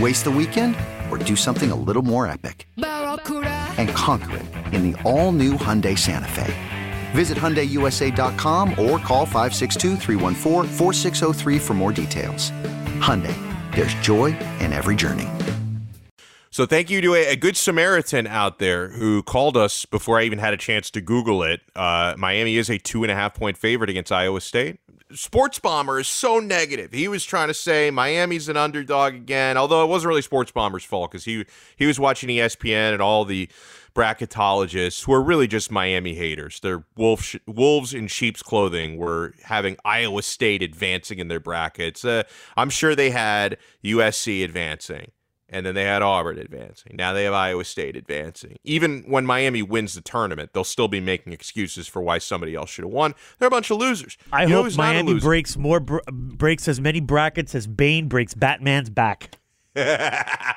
Waste the weekend or do something a little more epic? And conquer it in the all new Hyundai Santa Fe. Visit HyundaiUSA.com or call 562 for more details. Hyundai, there's joy in every journey. So thank you to a, a, good Samaritan out there who called us before I even had a chance to Google it. Uh, Miami is a two and a half point favorite against Iowa State. Sports Bomber is so negative. He was trying to say Miami's an underdog again, although it wasn't really Sports Bomber's fault because he he was watching ESPN and all the bracketologists who are really just Miami haters. They're wolf wolves in sheep's clothing were having Iowa State advancing in their brackets. Uh, I'm sure they had USC advancing and then they had Auburn advancing. Now they have Iowa State advancing. Even when Miami wins the tournament, they'll still be making excuses for why somebody else should have won. They're a bunch of losers. I you hope Miami breaks more br- breaks as many brackets as Bane breaks Batman's back. yeah,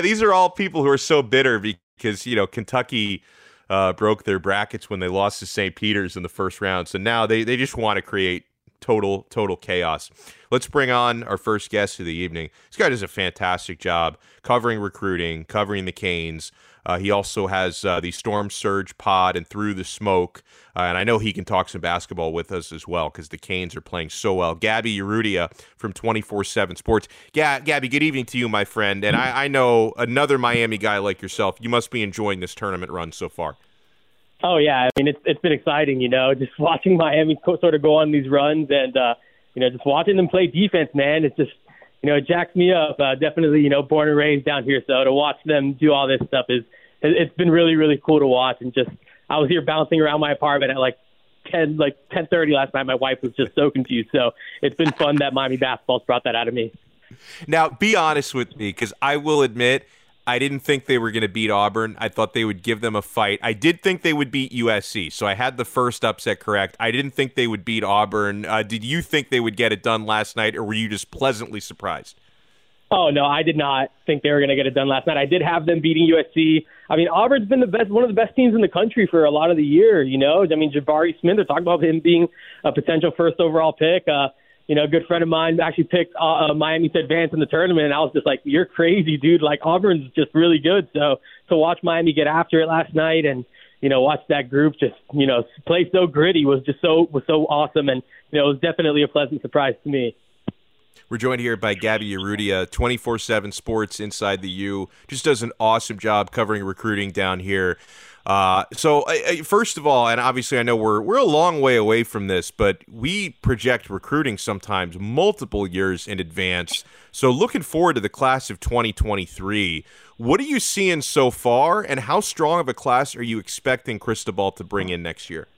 these are all people who are so bitter because you know Kentucky uh, broke their brackets when they lost to St. Peter's in the first round. So now they they just want to create total total chaos. Let's bring on our first guest of the evening. This guy does a fantastic job covering recruiting, covering the Canes. Uh, he also has uh, the Storm Surge Pod and Through the Smoke, uh, and I know he can talk some basketball with us as well because the Canes are playing so well. Gabby Urrutia from 24/7 Sports. Ga- Gabby, good evening to you, my friend. And I, I know another Miami guy like yourself. You must be enjoying this tournament run so far. Oh yeah, I mean it's it's been exciting, you know, just watching Miami sort of go on these runs and uh, you know just watching them play defense, man. It's just you know it jacks me up. Uh, definitely, you know, born and raised down here, so to watch them do all this stuff is it's been really really cool to watch. And just I was here bouncing around my apartment at like ten like ten thirty last night. My wife was just so confused. So it's been fun that Miami basketball's brought that out of me. Now, be honest with me, because I will admit I didn't think they were going to beat Auburn. I thought they would give them a fight. I did think they would beat USC, so I had the first upset correct. I didn't think they would beat Auburn. Uh, did you think they would get it done last night, or were you just pleasantly surprised? Oh no, I did not think they were going to get it done last night. I did have them beating USC. I mean, Auburn's been the best, one of the best teams in the country for a lot of the year. You know, I mean, Jabari Smith. They're talking about him being a potential first overall pick. Uh, you know, a good friend of mine actually picked uh, uh, Miami to advance in the tournament, and I was just like, "You're crazy, dude! Like Auburn's just really good." So to watch Miami get after it last night, and you know, watch that group just you know play so gritty was just so was so awesome, and you know, it was definitely a pleasant surprise to me. We're joined here by Gabby Urrutia, 24 7 Sports Inside the U. Just does an awesome job covering recruiting down here. Uh, so, first of all, and obviously, I know we're we're a long way away from this, but we project recruiting sometimes multiple years in advance. So, looking forward to the class of 2023, what are you seeing so far, and how strong of a class are you expecting Cristobal to bring in next year?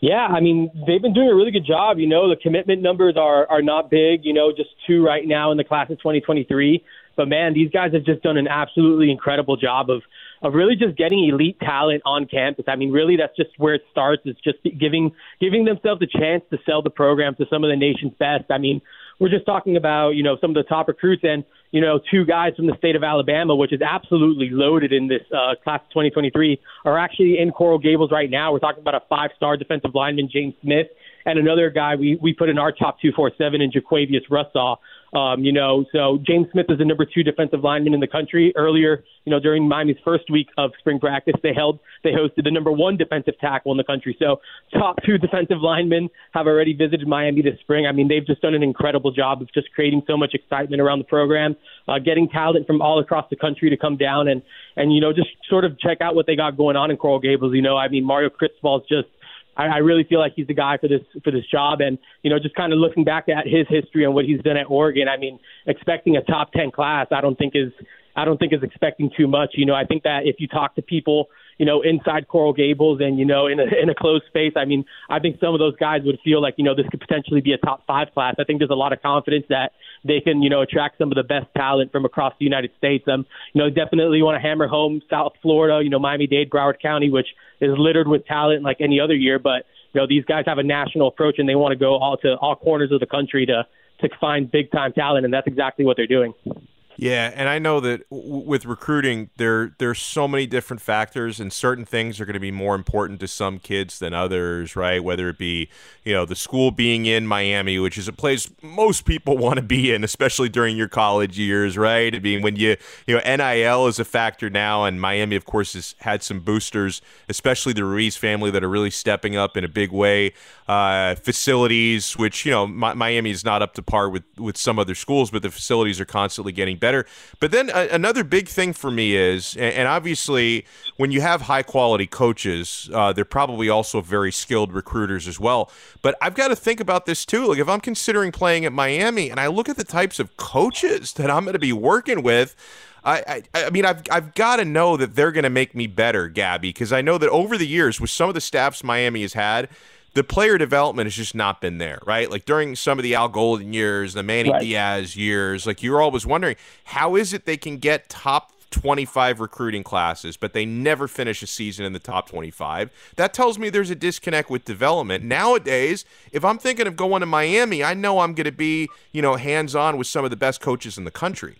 Yeah, I mean, they've been doing a really good job. You know, the commitment numbers are are not big. You know, just two right now in the class of 2023. But man, these guys have just done an absolutely incredible job of of really just getting elite talent on campus. I mean, really, that's just where it starts. Is just giving giving themselves a chance to sell the program to some of the nation's best. I mean, we're just talking about you know some of the top recruits and you know two guys from the state of Alabama, which is absolutely loaded in this uh, class of 2023, are actually in Coral Gables right now. We're talking about a five-star defensive lineman, James Smith, and another guy we we put in our top 247 in Jaquavius Russaw. Um, you know, so James Smith is the number two defensive lineman in the country. Earlier, you know, during Miami's first week of spring practice, they held they hosted the number one defensive tackle in the country. So top two defensive linemen have already visited Miami this spring. I mean, they've just done an incredible job of just creating so much excitement around the program, uh, getting talent from all across the country to come down and and you know just sort of check out what they got going on in Coral Gables. You know, I mean, Mario Cristobal is just I, I really feel like he's the guy for this for this job. And you know, just kind of looking back at his history and what he's done at Oregon, I mean, expecting a top ten class, I don't think is I don't think is expecting too much. You know, I think that if you talk to people, you know, inside Coral Gables and you know in a in a closed space, I mean, I think some of those guys would feel like you know this could potentially be a top five class. I think there's a lot of confidence that they can you know attract some of the best talent from across the United States. Um, you know, definitely want to hammer home South Florida, you know, Miami Dade, Broward County, which is littered with talent like any other year, but you know these guys have a national approach and they want to go all to all corners of the country to to find big time talent, and that's exactly what they're doing. Yeah, and I know that w- with recruiting, there there's so many different factors, and certain things are going to be more important to some kids than others, right? Whether it be, you know, the school being in Miami, which is a place most people want to be in, especially during your college years, right? I mean, when you, you know, NIL is a factor now, and Miami, of course, has had some boosters, especially the Ruiz family, that are really stepping up in a big way. Uh, facilities, which you know, Mi- Miami is not up to par with with some other schools, but the facilities are constantly getting better better. But then uh, another big thing for me is, and, and, obviously, when you have high quality coaches, uh, they're probably also very skilled recruiters as well. But I've got to think about this too. Like if I'm considering playing at Miami, and I look at the types of coaches that I'm going to be working with. I, I, I mean, I've, I've got to know that they're going to make me better, Gabby, because I know that over the years, with some of the staffs Miami has had, the player development has just not been there, right? Like during some of the Al Golden years, the Manny right. Diaz years, like you're always wondering how is it they can get top 25 recruiting classes, but they never finish a season in the top 25. That tells me there's a disconnect with development. Nowadays, if I'm thinking of going to Miami, I know I'm going to be, you know, hands on with some of the best coaches in the country.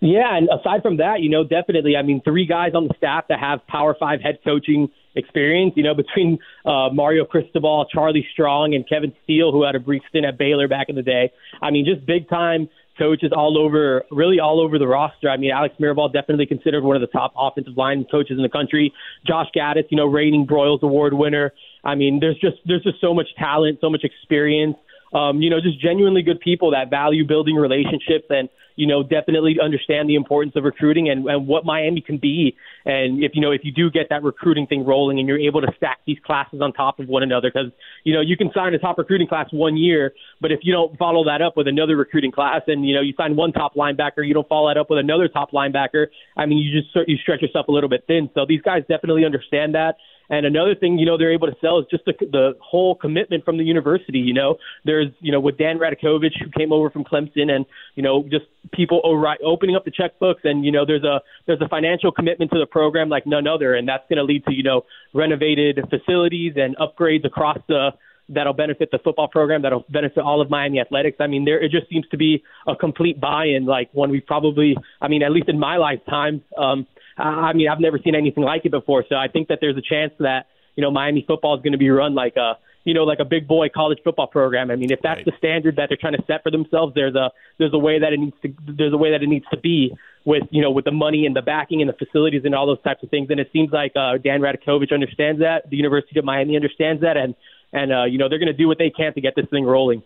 Yeah, and aside from that, you know, definitely, I mean, three guys on the staff that have Power Five head coaching experience. You know, between uh, Mario Cristobal, Charlie Strong, and Kevin Steele, who had a brief stint at Baylor back in the day. I mean, just big time coaches all over, really all over the roster. I mean, Alex Mirabal definitely considered one of the top offensive line coaches in the country. Josh Gattis, you know, reigning Broyles Award winner. I mean, there's just there's just so much talent, so much experience. Um, you know, just genuinely good people that value building relationships and you know, definitely understand the importance of recruiting and, and what Miami can be. And if you know, if you do get that recruiting thing rolling and you're able to stack these classes on top of one another, because you know you can sign a top recruiting class one year, but if you don't follow that up with another recruiting class, and you know you sign one top linebacker, you don't follow that up with another top linebacker. I mean, you just you stretch yourself a little bit thin. So these guys definitely understand that. And another thing, you know, they're able to sell is just the, the whole commitment from the university. You know, there's, you know, with Dan Radakovich who came over from Clemson, and you know, just people opening up the checkbooks, and you know, there's a there's a financial commitment to the program like none other, and that's going to lead to you know renovated facilities and upgrades across the that'll benefit the football program, that'll benefit all of Miami athletics. I mean, there it just seems to be a complete buy-in, like one we probably, I mean, at least in my lifetime, um, I mean, I've never seen anything like it before. So I think that there's a chance that you know Miami football is going to be run like a you know like a big boy college football program. I mean, if that's right. the standard that they're trying to set for themselves, there's a there's a way that it needs to there's a way that it needs to be with you know with the money and the backing and the facilities and all those types of things. And it seems like uh, Dan Radakovich understands that. The University of Miami understands that, and and uh, you know they're going to do what they can to get this thing rolling.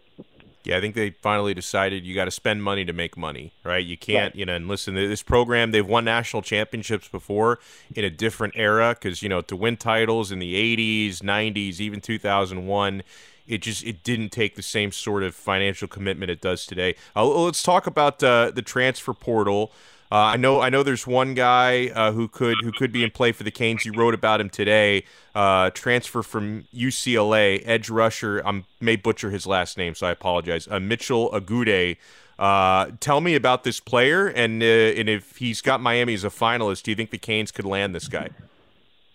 Yeah, I think they finally decided you got to spend money to make money, right? You can't, right. you know, and listen, this program, they've won national championships before in a different era because, you know, to win titles in the 80s, 90s, even 2001, it just it didn't take the same sort of financial commitment it does today. Uh, let's talk about uh, the transfer portal. Uh, I know I know there's one guy uh, who could who could be in play for the Canes. You wrote about him today. Uh, transfer from UCLA, edge rusher. I may butcher his last name, so I apologize. Uh, Mitchell Agude. Uh, tell me about this player, and uh, and if he's got Miami as a finalist, do you think the Canes could land this guy?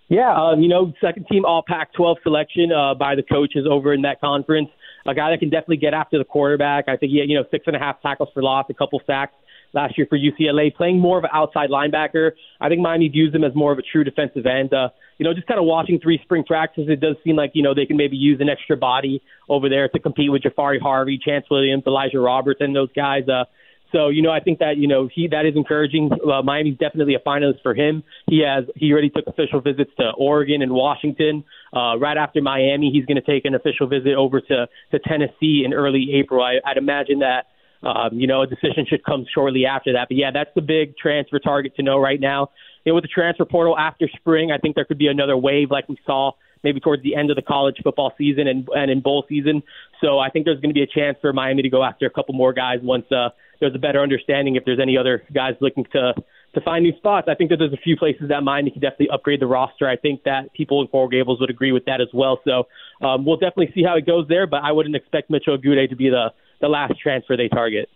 Yeah, you know, second team All Pac-12 selection by the coaches over in that conference. A guy that can definitely get after the quarterback. I think he had, you know, six and a half tackles for loss, a couple sacks last year for UCLA, playing more of an outside linebacker. I think Miami views him as more of a true defensive end. Uh, you know, just kind of watching three spring practices, it does seem like, you know, they can maybe use an extra body over there to compete with Jahfari Harvey, Chantz Williams, Elijah Roberts, and those guys. Uh, so, you know, I think that, you know, he that is encouraging. Uh, Miami's definitely a finalist for him. He has he already took official visits to Oregon and Washington. Uh, right after Miami, he's going to take an official visit over to to Tennessee in early April. I, I'd imagine that um, you know, a decision should come shortly after that. But yeah, that's the big transfer target to know right now. You know, with the transfer portal after spring, I think there could be another wave like we saw maybe towards the end of the college football season and, and in bowl season. So I think there's going to be a chance for Miami to go after a couple more guys once uh, there's a better understanding if there's any other guys looking to to find new spots. I think that there's a few places that Miami can definitely upgrade the roster. I think that people in Coral Gables would agree with that as well. So um, we'll definitely see how it goes there, but I wouldn't expect Mitchell Agude to be the the last transfer they target.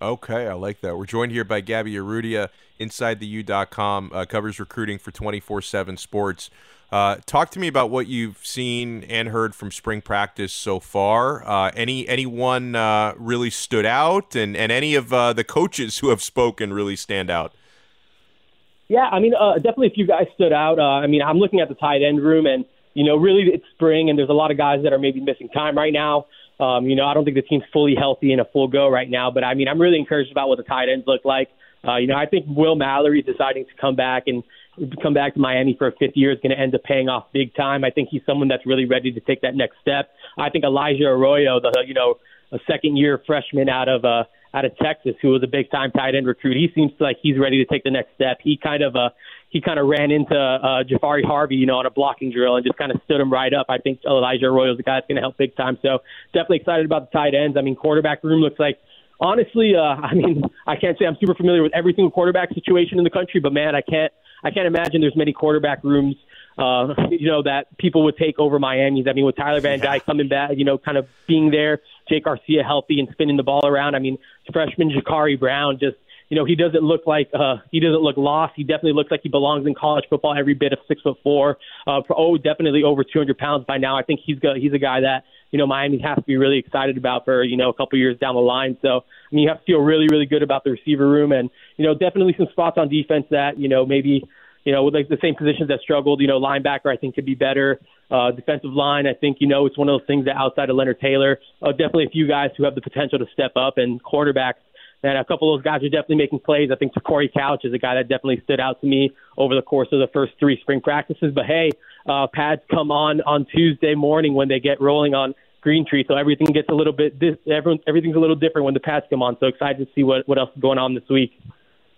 Okay, I like that. We're joined here by Gabby Urrutia, InsideTheU.com, uh, covers recruiting for 24 7 Sports. Uh, talk to me about what you've seen and heard from spring practice so far. Uh, any anyone uh, really stood out, and, and any of uh, the coaches who have spoken really stand out? Yeah, I mean, uh, definitely a few guys stood out. I mean, I'm looking at the tight end room, and you know, really it's spring, and there's a lot of guys that are maybe missing time right now. Um, you know, I don't think the team's fully healthy and a full go right now, but I mean, I'm really encouraged about what the tight ends look like. Uh, you know, I think Will Mallory deciding to come back and come back to Miami for a fifth year is going to end up paying off big time. I think he's someone that's really ready to take that next step. I think Elijah Arroyo, the you know, a second year freshman out of uh out of Texas, who was a big time tight end recruit, he seems like he's ready to take the next step. He kind of uh he kind of ran into uh, Jahfari Harvey, you know, on a blocking drill and just kind of stood him right up. I think Elijah Arroyo is the guy that's going to help big time. So definitely excited about the tight ends. I mean, quarterback room looks like honestly, uh, I mean, I can't say I'm super familiar with every single quarterback situation in the country, but man, I can't, I can't imagine there's many quarterback rooms, uh, you know, that people would take over Miami's. I mean, with Tyler Van Dyke coming back, you know, kind of being there, Jake Garcia healthy and spinning the ball around. I mean, freshman Jacurri Brown just you know, he doesn't look like uh, he doesn't look lost. He definitely looks like he belongs in college football. Every bit of six foot four. Uh, oh, definitely over 200 pounds by now. I think he's got, he's a guy that you know Miami has to be really excited about for you know a couple years down the line. So I mean, you have to feel really really good about the receiver room, and you know definitely some spots on defense that you know maybe you know with like the same positions that struggled. You know, linebacker I think could be better. Uh, defensive line, I think you know it's one of those things that outside of Leonard Taylor, uh, definitely a few guys who have the potential to step up, and quarterbacks and a couple of those guys are definitely making plays. I think Corey Couch is a guy that definitely stood out to me over the course of the first three spring practices. But hey, uh, pads come on on Tuesday morning when they get rolling on Greentree, so everything gets a little bit. Everyone, everything's a little different when the pads come on. So excited to see what what else is going on this week.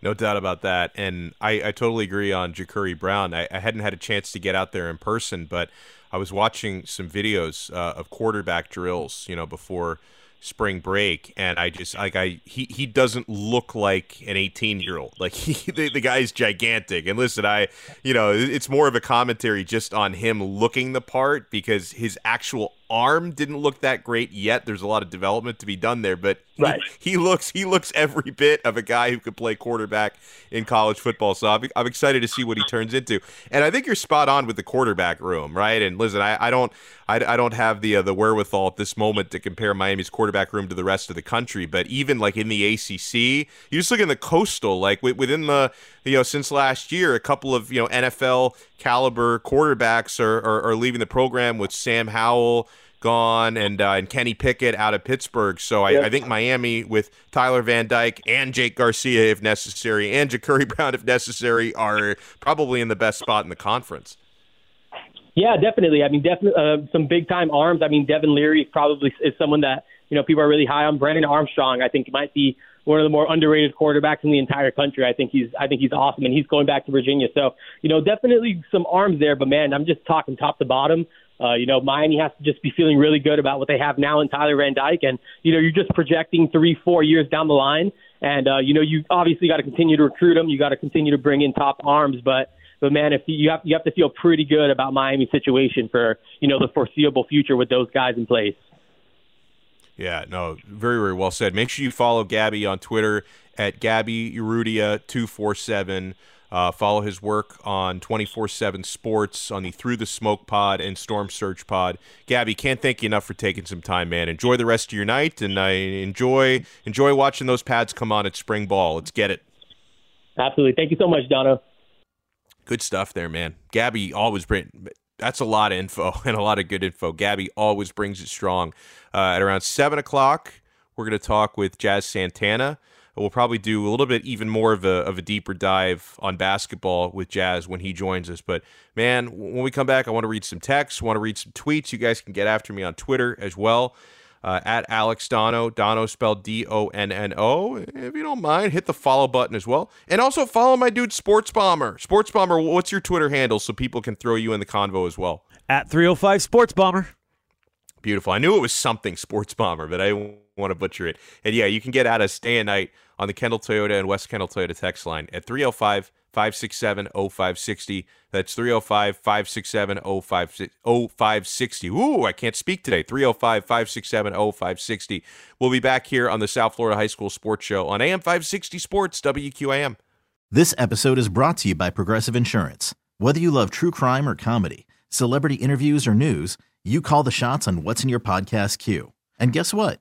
No doubt about that, and I, I totally agree on Jacurri Brown. I, I hadn't had a chance to get out there in person, but I was watching some videos uh, of quarterback drills, you know, before spring break. And I just like I he he doesn't look like an 18 year old like he the, the guy's gigantic. And listen I you know it's more of a commentary just on him looking the part because his actual arm didn't look that great yet. There's a lot of development to be done there, but he, right. he looks he looks every bit of a guy who could play quarterback in college football. So I'm, I'm excited to see what he turns into. And I think you're spot on with the quarterback room, right? And listen, I, I don't I, I don't have the uh, the wherewithal at this moment to compare Miami's quarterback room to the rest of the country, but even like in the ACC, you just look in the coastal, like within the you know since last year, a couple of you know NFL caliber quarterbacks are, are, are leaving the program with Sam Howell gone and uh, and Kenny Pickett out of Pittsburgh. So I, I, think Miami with Tyler Van Dyke and Jake Garcia if necessary and Jacurri Brown if necessary are probably in the best spot in the conference. Yeah, definitely. I mean, definitely uh, some big time arms. I mean, Devin Leary probably is someone that you know people are really high on. Brennan Armstrong, I think, might be one of the more underrated quarterbacks in the entire country. I think he's I think he's awesome, and he's going back to Virginia. So you know, definitely some arms there. But man, I'm just talking top to bottom. Uh, you know, Miami has to just be feeling really good about what they have now in Tyler Van Dyke, and you know, you're just projecting three, four years down the line, and uh, you know, you obviously got to continue to recruit them. You got to continue to bring in top arms, but but man, if you, have you have to feel pretty good about Miami's situation for you know the foreseeable future with those guys in place. Yeah, no, very, very well said. Make sure you follow Gabby on Twitter at Gabby four seven. Uh, follow his work on 24 7 Sports, on the Through the Smoke pod and Storm Surge pod. Gabby, can't thank you enough for taking some time, man. Enjoy the rest of your night, and I enjoy enjoy watching those pads come on at spring ball. Let's get it. Absolutely. Thank you so much, Donno. Good stuff there, man. Gabby always bring. That's a lot of info and a lot of good info. Gabby always brings it strong. Uh, at around seven o'clock, we're going to talk with Jazz Santana. We'll probably do a little bit even more of a, of a deeper dive on basketball with Jazz when he joins us. But man, when we come back, I want to read some texts, want to read some tweets. You guys can get after me on Twitter as well. Uh, at Alex Donno, Donno spelled D O N N O. If you don't mind, hit the follow button as well. And also follow my dude, Sports Bomber. Sports Bomber, what's your Twitter handle so people can throw you in the convo as well? At 305 Sports Bomber. Beautiful. I knew it was something Sports Bomber, but I want to butcher it. And yeah, you can get at us day and night on the Kendall Toyota and West Kendall Toyota text line at 305 567 0560. That's 305 567 0560. Ooh, I can't speak today. 305 567 0560. We'll be back here on the South Florida High School Sports Show on AM 560 Sports, WQAM. This episode is brought to you by Progressive Insurance. Whether you love true crime or comedy, celebrity interviews or news, you call the shots on what's in your podcast queue. And guess what?